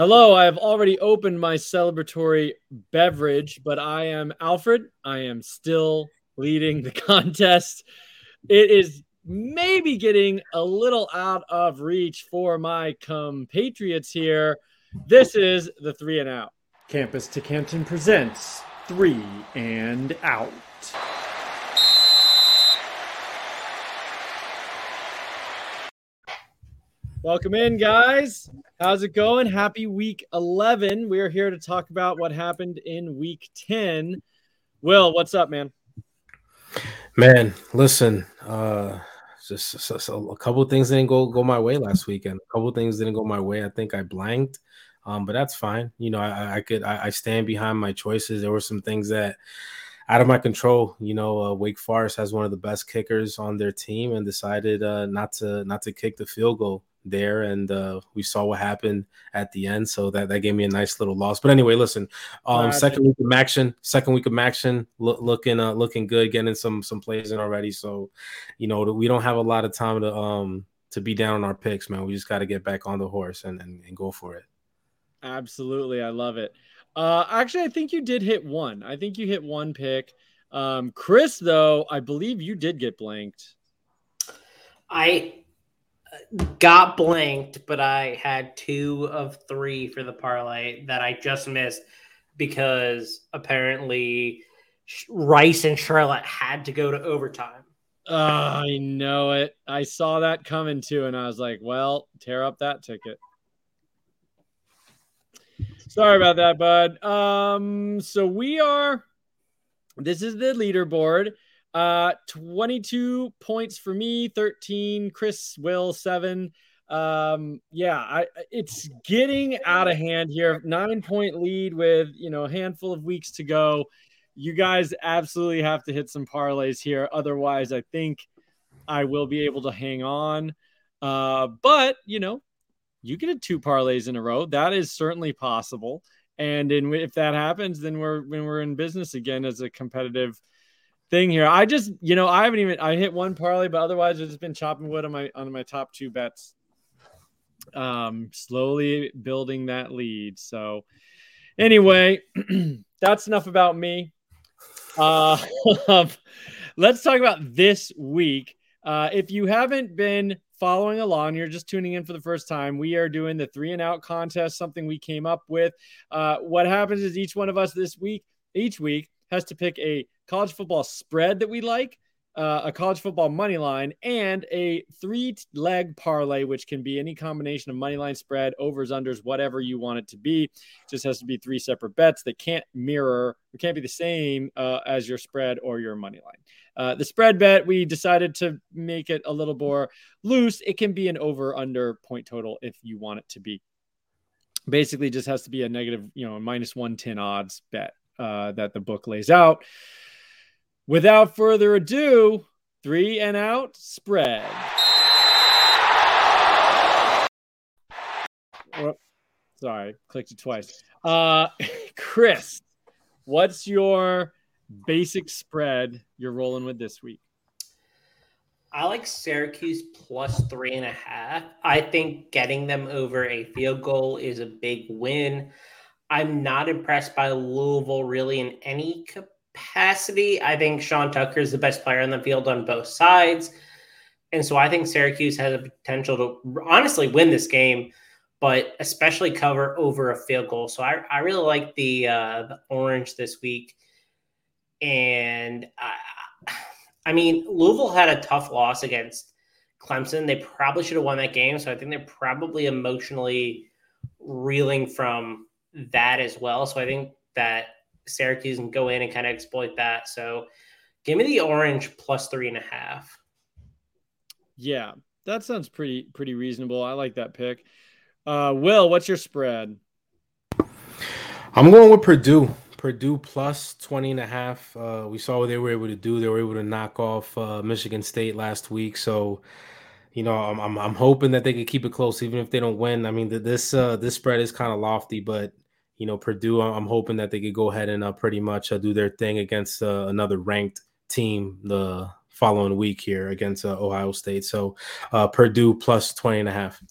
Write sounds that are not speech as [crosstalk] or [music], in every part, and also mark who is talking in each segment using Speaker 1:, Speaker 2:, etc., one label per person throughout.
Speaker 1: Hello, I have already opened my celebratory beverage, but I am Alfred. I am still leading the [laughs] contest. It is maybe getting a little out of reach for my compatriots here. This is the three and out. Campus to Canton presents three and out. Welcome in, guys. How's it going? Happy week 11. We are here to talk about what happened in week 10. Will, what's up, man?
Speaker 2: Man, listen, uh, just so, so a couple things didn't go go my way last weekend. A couple things didn't go my way. I think I blanked, um, but that's fine. You know, I, I could I, I, stand behind my choices. There were some things that out of my control. You know, uh, Wake Forest has one of the best kickers on their team and decided uh, not to not to kick the field goal there, and uh, we saw what happened at the end. So that that gave me a nice little loss. But anyway, listen, um, second week of action, second week of action, look, looking uh, looking good, getting some some plays in already. So, you know, we don't have a lot of time to um to be down on our picks, man. We just got to get back on the horse and, and and go for it.
Speaker 1: Absolutely, I love it. Uh, actually, I think you did hit one. I think you hit one pick. Um, Chris, though, I believe you did get blanked.
Speaker 3: I got blanked, but I had two of three for the parlay that I just missed because apparently Rice and Charlotte had to go to overtime.
Speaker 1: Oh, I know it. I saw that coming too, and I was like, well, tear up that ticket. Sorry about that, bud. Um, so we are this is the leaderboard. Uh, 22 points for me, 13. Chris Will, seven. Um, yeah, I, it's getting out of hand here. Nine point lead with you know a handful of weeks to go. You guys absolutely have to hit some parlays here. Otherwise, I think I will be able to hang on. Uh, but you know, you get two parlays in a row. That is certainly possible. And in, if that happens, then we're when we're in business again as a competitive thing here. I just, you know, I haven't even I hit one parlay, but otherwise I've just been chopping wood on my on my top two bets. Um, slowly building that lead. So anyway, [clears throat] that's enough about me. Uh [laughs] let's talk about this week. Uh, if you haven't been following along, you're just tuning in for the first time, we are doing the three and out contest, something we came up with. Uh, what happens is each one of us this week, each week, has to pick a college football spread that we like, uh, a college football money line, and a three leg parlay, which can be any combination of money line spread, overs, unders, whatever you want it to be. It just has to be three separate bets that can't mirror, it can't be the same uh, as your spread or your money line. Uh, the spread bet, we decided to make it a little more loose. It can be an over under point total if you want it to be. Basically, just has to be a negative, you know, minus 110 odds bet uh, that the book lays out. Without further ado, three and out spread. Sorry, clicked it twice. Uh, [laughs] Chris, what's your basic spread you're rolling with this week?
Speaker 3: I like Syracuse plus three and a half. I think getting them over a field goal is a big win. I'm not impressed by Louisville really in any capacity. I think Sean Tucker is the best player on the field on both sides. And so I think Syracuse has a potential to honestly win this game, but especially cover over a field goal. So I, I really like the uh, the orange this week. And I, I mean, Louisville had a tough loss against Clemson. They probably should have won that game. So I think they're probably emotionally reeling from that as well. So I think that Syracuse and go in and kind of exploit that. So give me the orange plus three and a half.
Speaker 1: Yeah, that sounds pretty pretty reasonable. I like that pick. Uh, Will, what's your spread?
Speaker 2: I'm going with Purdue. Purdue plus 20 and a half. Uh, we saw what they were able to do. They were able to knock off uh, Michigan State last week. So, you know, I'm, I'm, I'm hoping that they can keep it close, even if they don't win. I mean, this uh, this spread is kind of lofty, but you know, Purdue, I'm hoping that they could go ahead and uh, pretty much uh, do their thing against uh, another ranked team the following week here against uh, Ohio State. So, uh, Purdue plus 20 and a half.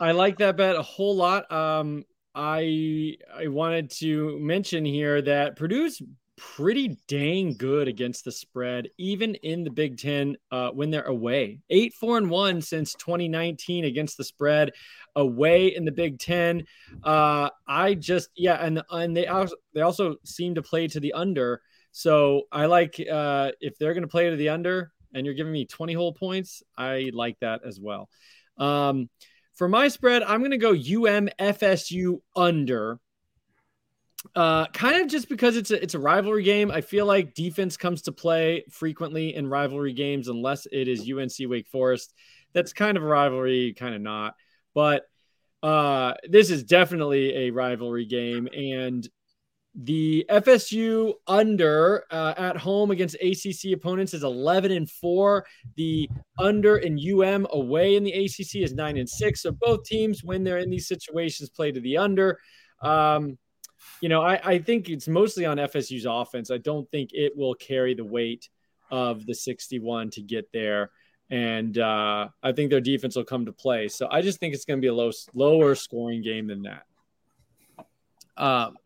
Speaker 1: I like that bet a whole lot. Um, I I wanted to mention here that Purdue's pretty dang good against the spread, even in the Big Ten uh, when they're away. Eight, four, and one since 2019 against the spread away in the Big Ten. Uh, I just yeah, and and they also they also seem to play to the under. So I like uh, if they're going to play to the under, and you're giving me 20 whole points, I like that as well. Um, for my spread, I'm going to go UM FSU under. Uh, kind of just because it's a it's a rivalry game. I feel like defense comes to play frequently in rivalry games, unless it is UNC Wake Forest. That's kind of a rivalry, kind of not. But uh, this is definitely a rivalry game, and the FSU under uh, at home against ACC opponents is 11 and 4. The under in UM away in the ACC is 9 and 6. So both teams, when they're in these situations, play to the under. Um, you know, I, I think it's mostly on FSU's offense. I don't think it will carry the weight of the 61 to get there. And uh, I think their defense will come to play. So I just think it's going to be a low, lower scoring game than that. Um,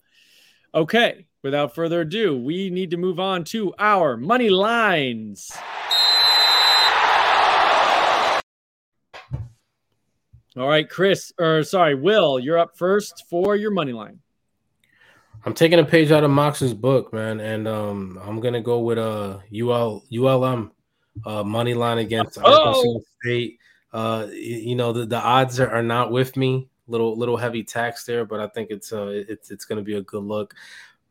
Speaker 1: okay, without further ado, we need to move on to our money lines. All right, Chris, or sorry, Will, you're up first for your money line.
Speaker 2: I'm taking a page out of Mox's book, man, and um, I'm gonna go with uh UL ULM uh, money line against oh! Arkansas State. Uh, you know the, the odds are, are not with me. Little little heavy tax there, but I think it's uh it's it's gonna be a good look.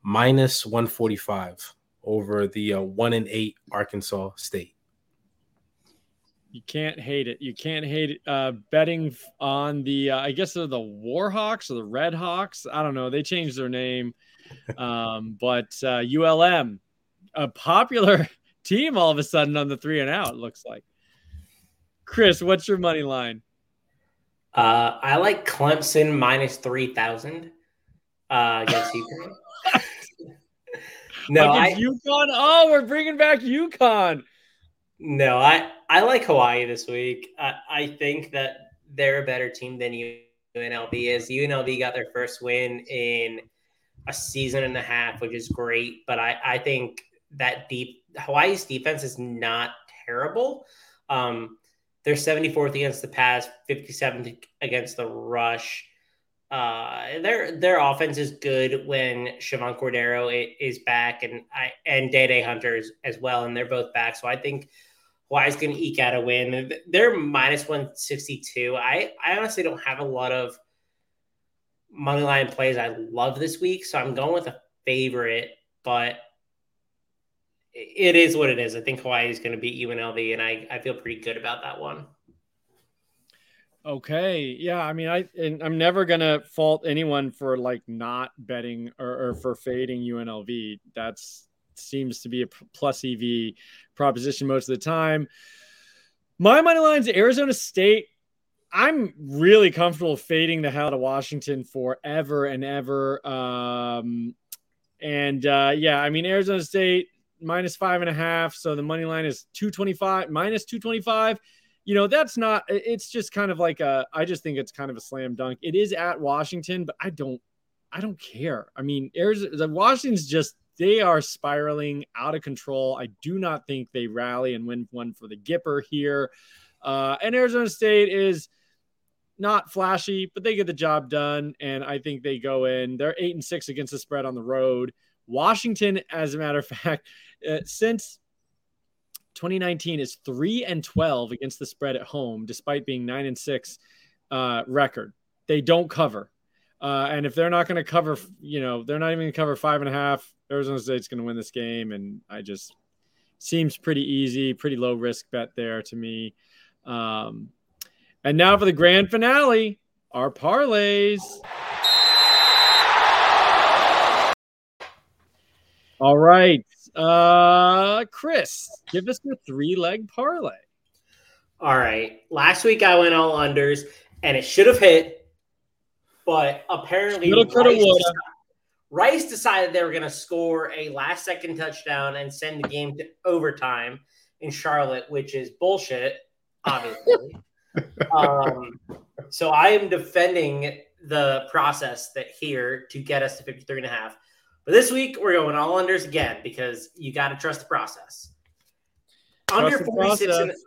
Speaker 2: Minus 145 over the uh, one and eight Arkansas State.
Speaker 1: You can't hate it. You can't hate it. Uh, betting on the, uh, I guess they're the Warhawks or the Red Hawks. I don't know. They changed their name. [laughs] Um, but uh, ULM, a popular [laughs] team all of a sudden on the three and out, looks like. Chris, what's your money line?
Speaker 3: Uh, I like Clemson minus 3,000 uh, against [laughs] UConn.
Speaker 1: no, against I, UConn. Oh, we're bringing back UConn.
Speaker 3: No, I I like Hawaii this week. I, I think that they're a better team than UNLV is. UNLV got their first win in a season and a half, which is great. But I, I think that deep Hawaii's defense is not terrible. Um, they're 74th against the pass, 57th against the rush. Uh, their their offense is good when Chevan Cordeiro is back and I and Dae Dae Hunter's as well, and they're both back. So I think Hawaii's going to eke out a win. They're minus 162. I, I honestly don't have a lot of money line plays I love this week, so I'm going with a favorite, but it is what it is. I think Hawaii is going to beat UNLV, and I, I feel pretty good about that one.
Speaker 1: Okay. Yeah. I mean, I and I'm never gonna fault anyone for like not betting or, or for fading UNLV. That's seems to be a plus EV proposition most of the time. My money line's Arizona State. I'm really comfortable fading the hell out of Washington forever and ever. Um, and uh, yeah, I mean Arizona State minus five and a half, so the money line is two twenty five minus two twenty five. You know that's not. It's just kind of like a. I just think it's kind of a slam dunk. It is at Washington, but I don't. I don't care. I mean, Arizona, Washington's just they are spiraling out of control. I do not think they rally and win one for the Gipper here. Uh, and Arizona State is not flashy, but they get the job done. And I think they go in. They're eight and six against the spread on the road. Washington, as a matter of [laughs] fact, uh, since 2019 is three and 12 against the spread at home, despite being nine and six uh, record. They don't cover. Uh, and if they're not going to cover, you know, they're not even going to cover five and a half. Arizona State's going to win this game, and I just seems pretty easy, pretty low risk bet there to me. Um, and now for the grand finale, our parlays. All right, uh, Chris, give us your three leg parlay.
Speaker 3: All right, last week I went all unders, and it should have hit but apparently Little decided, Rice decided they were going to score a last second touchdown and send the game to overtime in Charlotte, which is bullshit, obviously. [laughs] um, So I am defending the process that here to get us to 53 and a half. But this week we're going all unders again because you got to trust the process.
Speaker 1: Trust
Speaker 3: under
Speaker 1: the
Speaker 3: 46 and,
Speaker 1: process.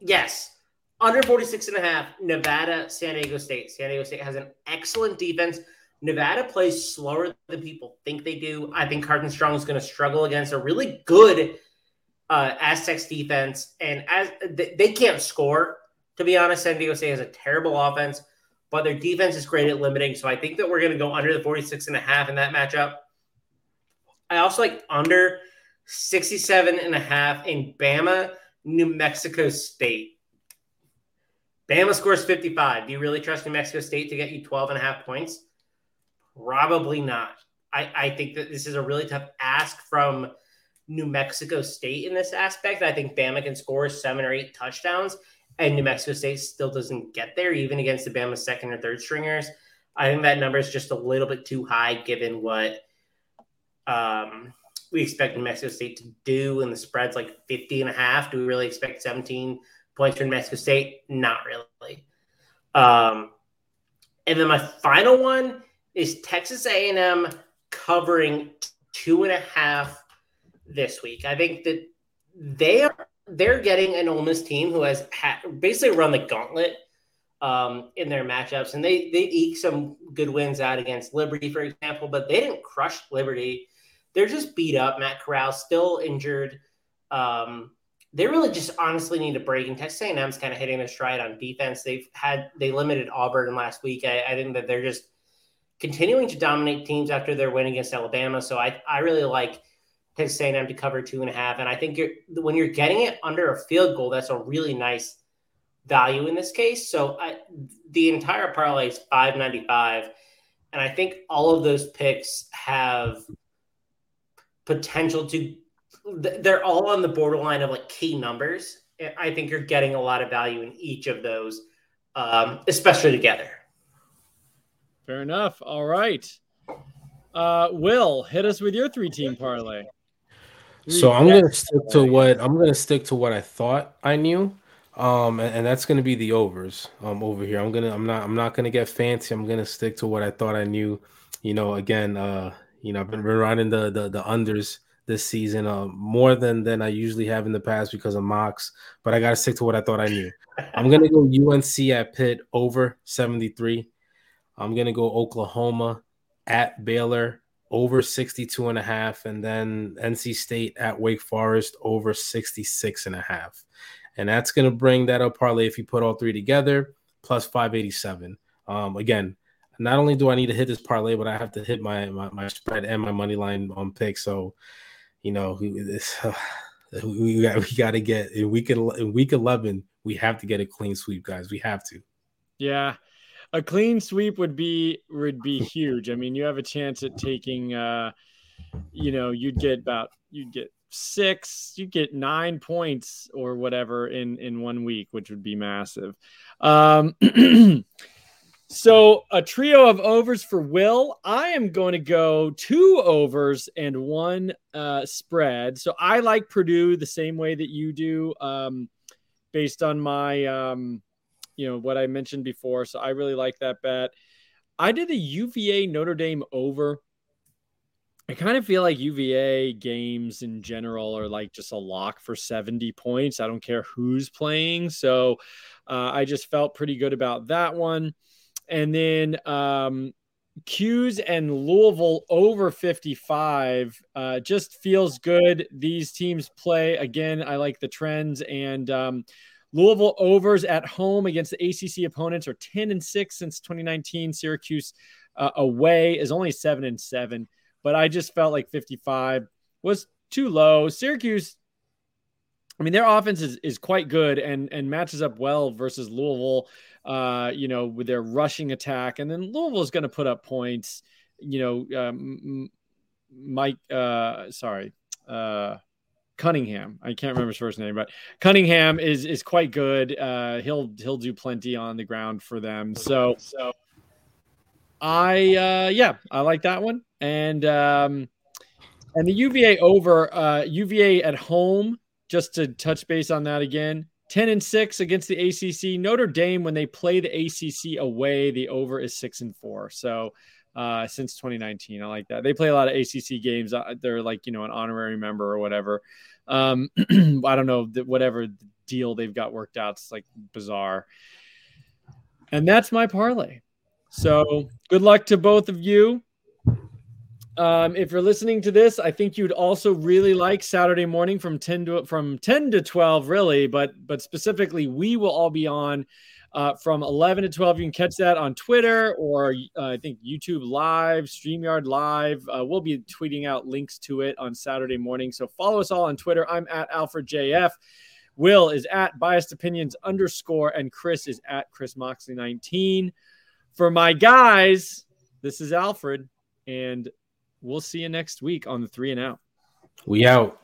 Speaker 3: yes, under 46 and a half, Nevada, San Diego State. San Diego State has an excellent defense. Nevada plays slower than people think they do. I think Carson Strong is going to struggle against a really good uh, Aztecs defense, and as they, they can't score. To be honest, San Diego State has a terrible offense, but their defense is great at limiting. So I think that we're going to go under the 46 and a half in that matchup. I also like under 67 and a half in Bama, New Mexico State. Bama scores 55. Do you really trust New Mexico State to get you 12 and a half points? Probably not. I, I think that this is a really tough ask from New Mexico State in this aspect. I think Bama can score seven or eight touchdowns, and New Mexico State still doesn't get there, even against the Bama second or third stringers. I think that number is just a little bit too high given what um, we expect New Mexico State to do, and the spread's like 50 and a half. Do we really expect 17 points from New Mexico State? Not really. Um, and then my final one is Texas A&M covering two and a half this week. I think that they are they're getting an Ole Miss team who has ha- basically run the gauntlet um, in their matchups, and they they eke some good wins out against Liberty, for example, but they didn't crush Liberty. They're just beat up. Matt Corral still injured. Um, they really just honestly need a break. And Texas A&M's kind of hitting their stride on defense. They've had they limited Auburn last week. I, I think that they're just continuing to dominate teams after their win against Alabama. So I I really like Texas A&M to cover two and a half. And I think you're when you're getting it under a field goal, that's a really nice value in this case. So I, the entire parlay is five ninety five, and I think all of those picks have potential to. They're all on the borderline of like key numbers. I think you're getting a lot of value in each of those, um, especially together.
Speaker 1: Fair enough. All right. Uh, Will, hit us with your three team parlay.
Speaker 2: So I'm gonna stick to what I'm gonna stick to what I thought I knew, um, and, and that's gonna be the overs. Um, over here, I'm gonna I'm not I'm not gonna get fancy. I'm gonna stick to what I thought I knew. You know, again, uh, you know, I've been running the the, the unders this season, uh, more than than I usually have in the past because of Mox. But I gotta stick to what I thought I knew. I'm gonna go UNC at Pitt over 73. I'm gonna go Oklahoma at Baylor over 62 and a half and then NC State at Wake Forest over 66 and a half. And that's going to bring that up parlay if you put all three together plus 587. Um, again, not only do I need to hit this parlay, but I have to hit my my, my spread and my money line on pick. So, you know, this, [sighs] uh, we got we got to get in week in week 11, we have to get a clean sweep, guys. We have to.
Speaker 1: Yeah, a clean sweep would be would be huge. I mean, you have a chance at taking, uh, you know, you'd get about you'd get six, you get nine points or whatever in in one week, which would be massive. Um, [clears throat] so a trio of overs for Will. I am going to go two overs and one uh, spread. So I like Purdue the same way that you do, um, based on my. Um, you know what I mentioned before. So I really like that bet. I did the UVA Notre Dame over. I kind of feel like UVA games in general are like just a lock for 70 points. I don't care who's playing. So uh, I just felt pretty good about that one. And then um, Cuse and Louisville over 55 uh, just feels good. These teams play again. I like the trends and um, Louisville overs at home against the ACC opponents are 10 and 6 since 2019. Syracuse uh, away is only 7 and 7, but I just felt like 55 was too low. Syracuse I mean, their offense is, is quite good and and matches up well versus Louisville, uh, you know, with their rushing attack. And then Louisville is going to put up points. You know, um, Mike, uh, sorry, uh, Cunningham. I can't remember his first name, but Cunningham is is quite good. Uh, he'll he'll do plenty on the ground for them. So so I uh, yeah, I like that one. And um, and the UVA over uh, UVA at home. Just to touch base on that again, 10 and 6 against the ACC. Notre Dame, when they play the ACC away, the over is 6 and 4. So uh, since 2019, I like that. They play a lot of ACC games. Uh, they're like, you know, an honorary member or whatever. Um, [clears throat] I don't know, whatever deal they've got worked out. It's like bizarre. And that's my parlay. So good luck to both of you. Um, if you're listening to this, I think you'd also really like Saturday morning from 10 to from 10 to 12, really, but but specifically, we will all be on uh, from 11 to 12. You can catch that on Twitter or uh, I think YouTube Live, StreamYard Live. Uh, we'll be tweeting out links to it on Saturday morning. So follow us all on Twitter. I'm at Alfred JF. Will is at biased opinions underscore, and Chris is at Chris Moxley 19. For my guys, this is Alfred, and we'll see you next week on the three and out.
Speaker 2: We out.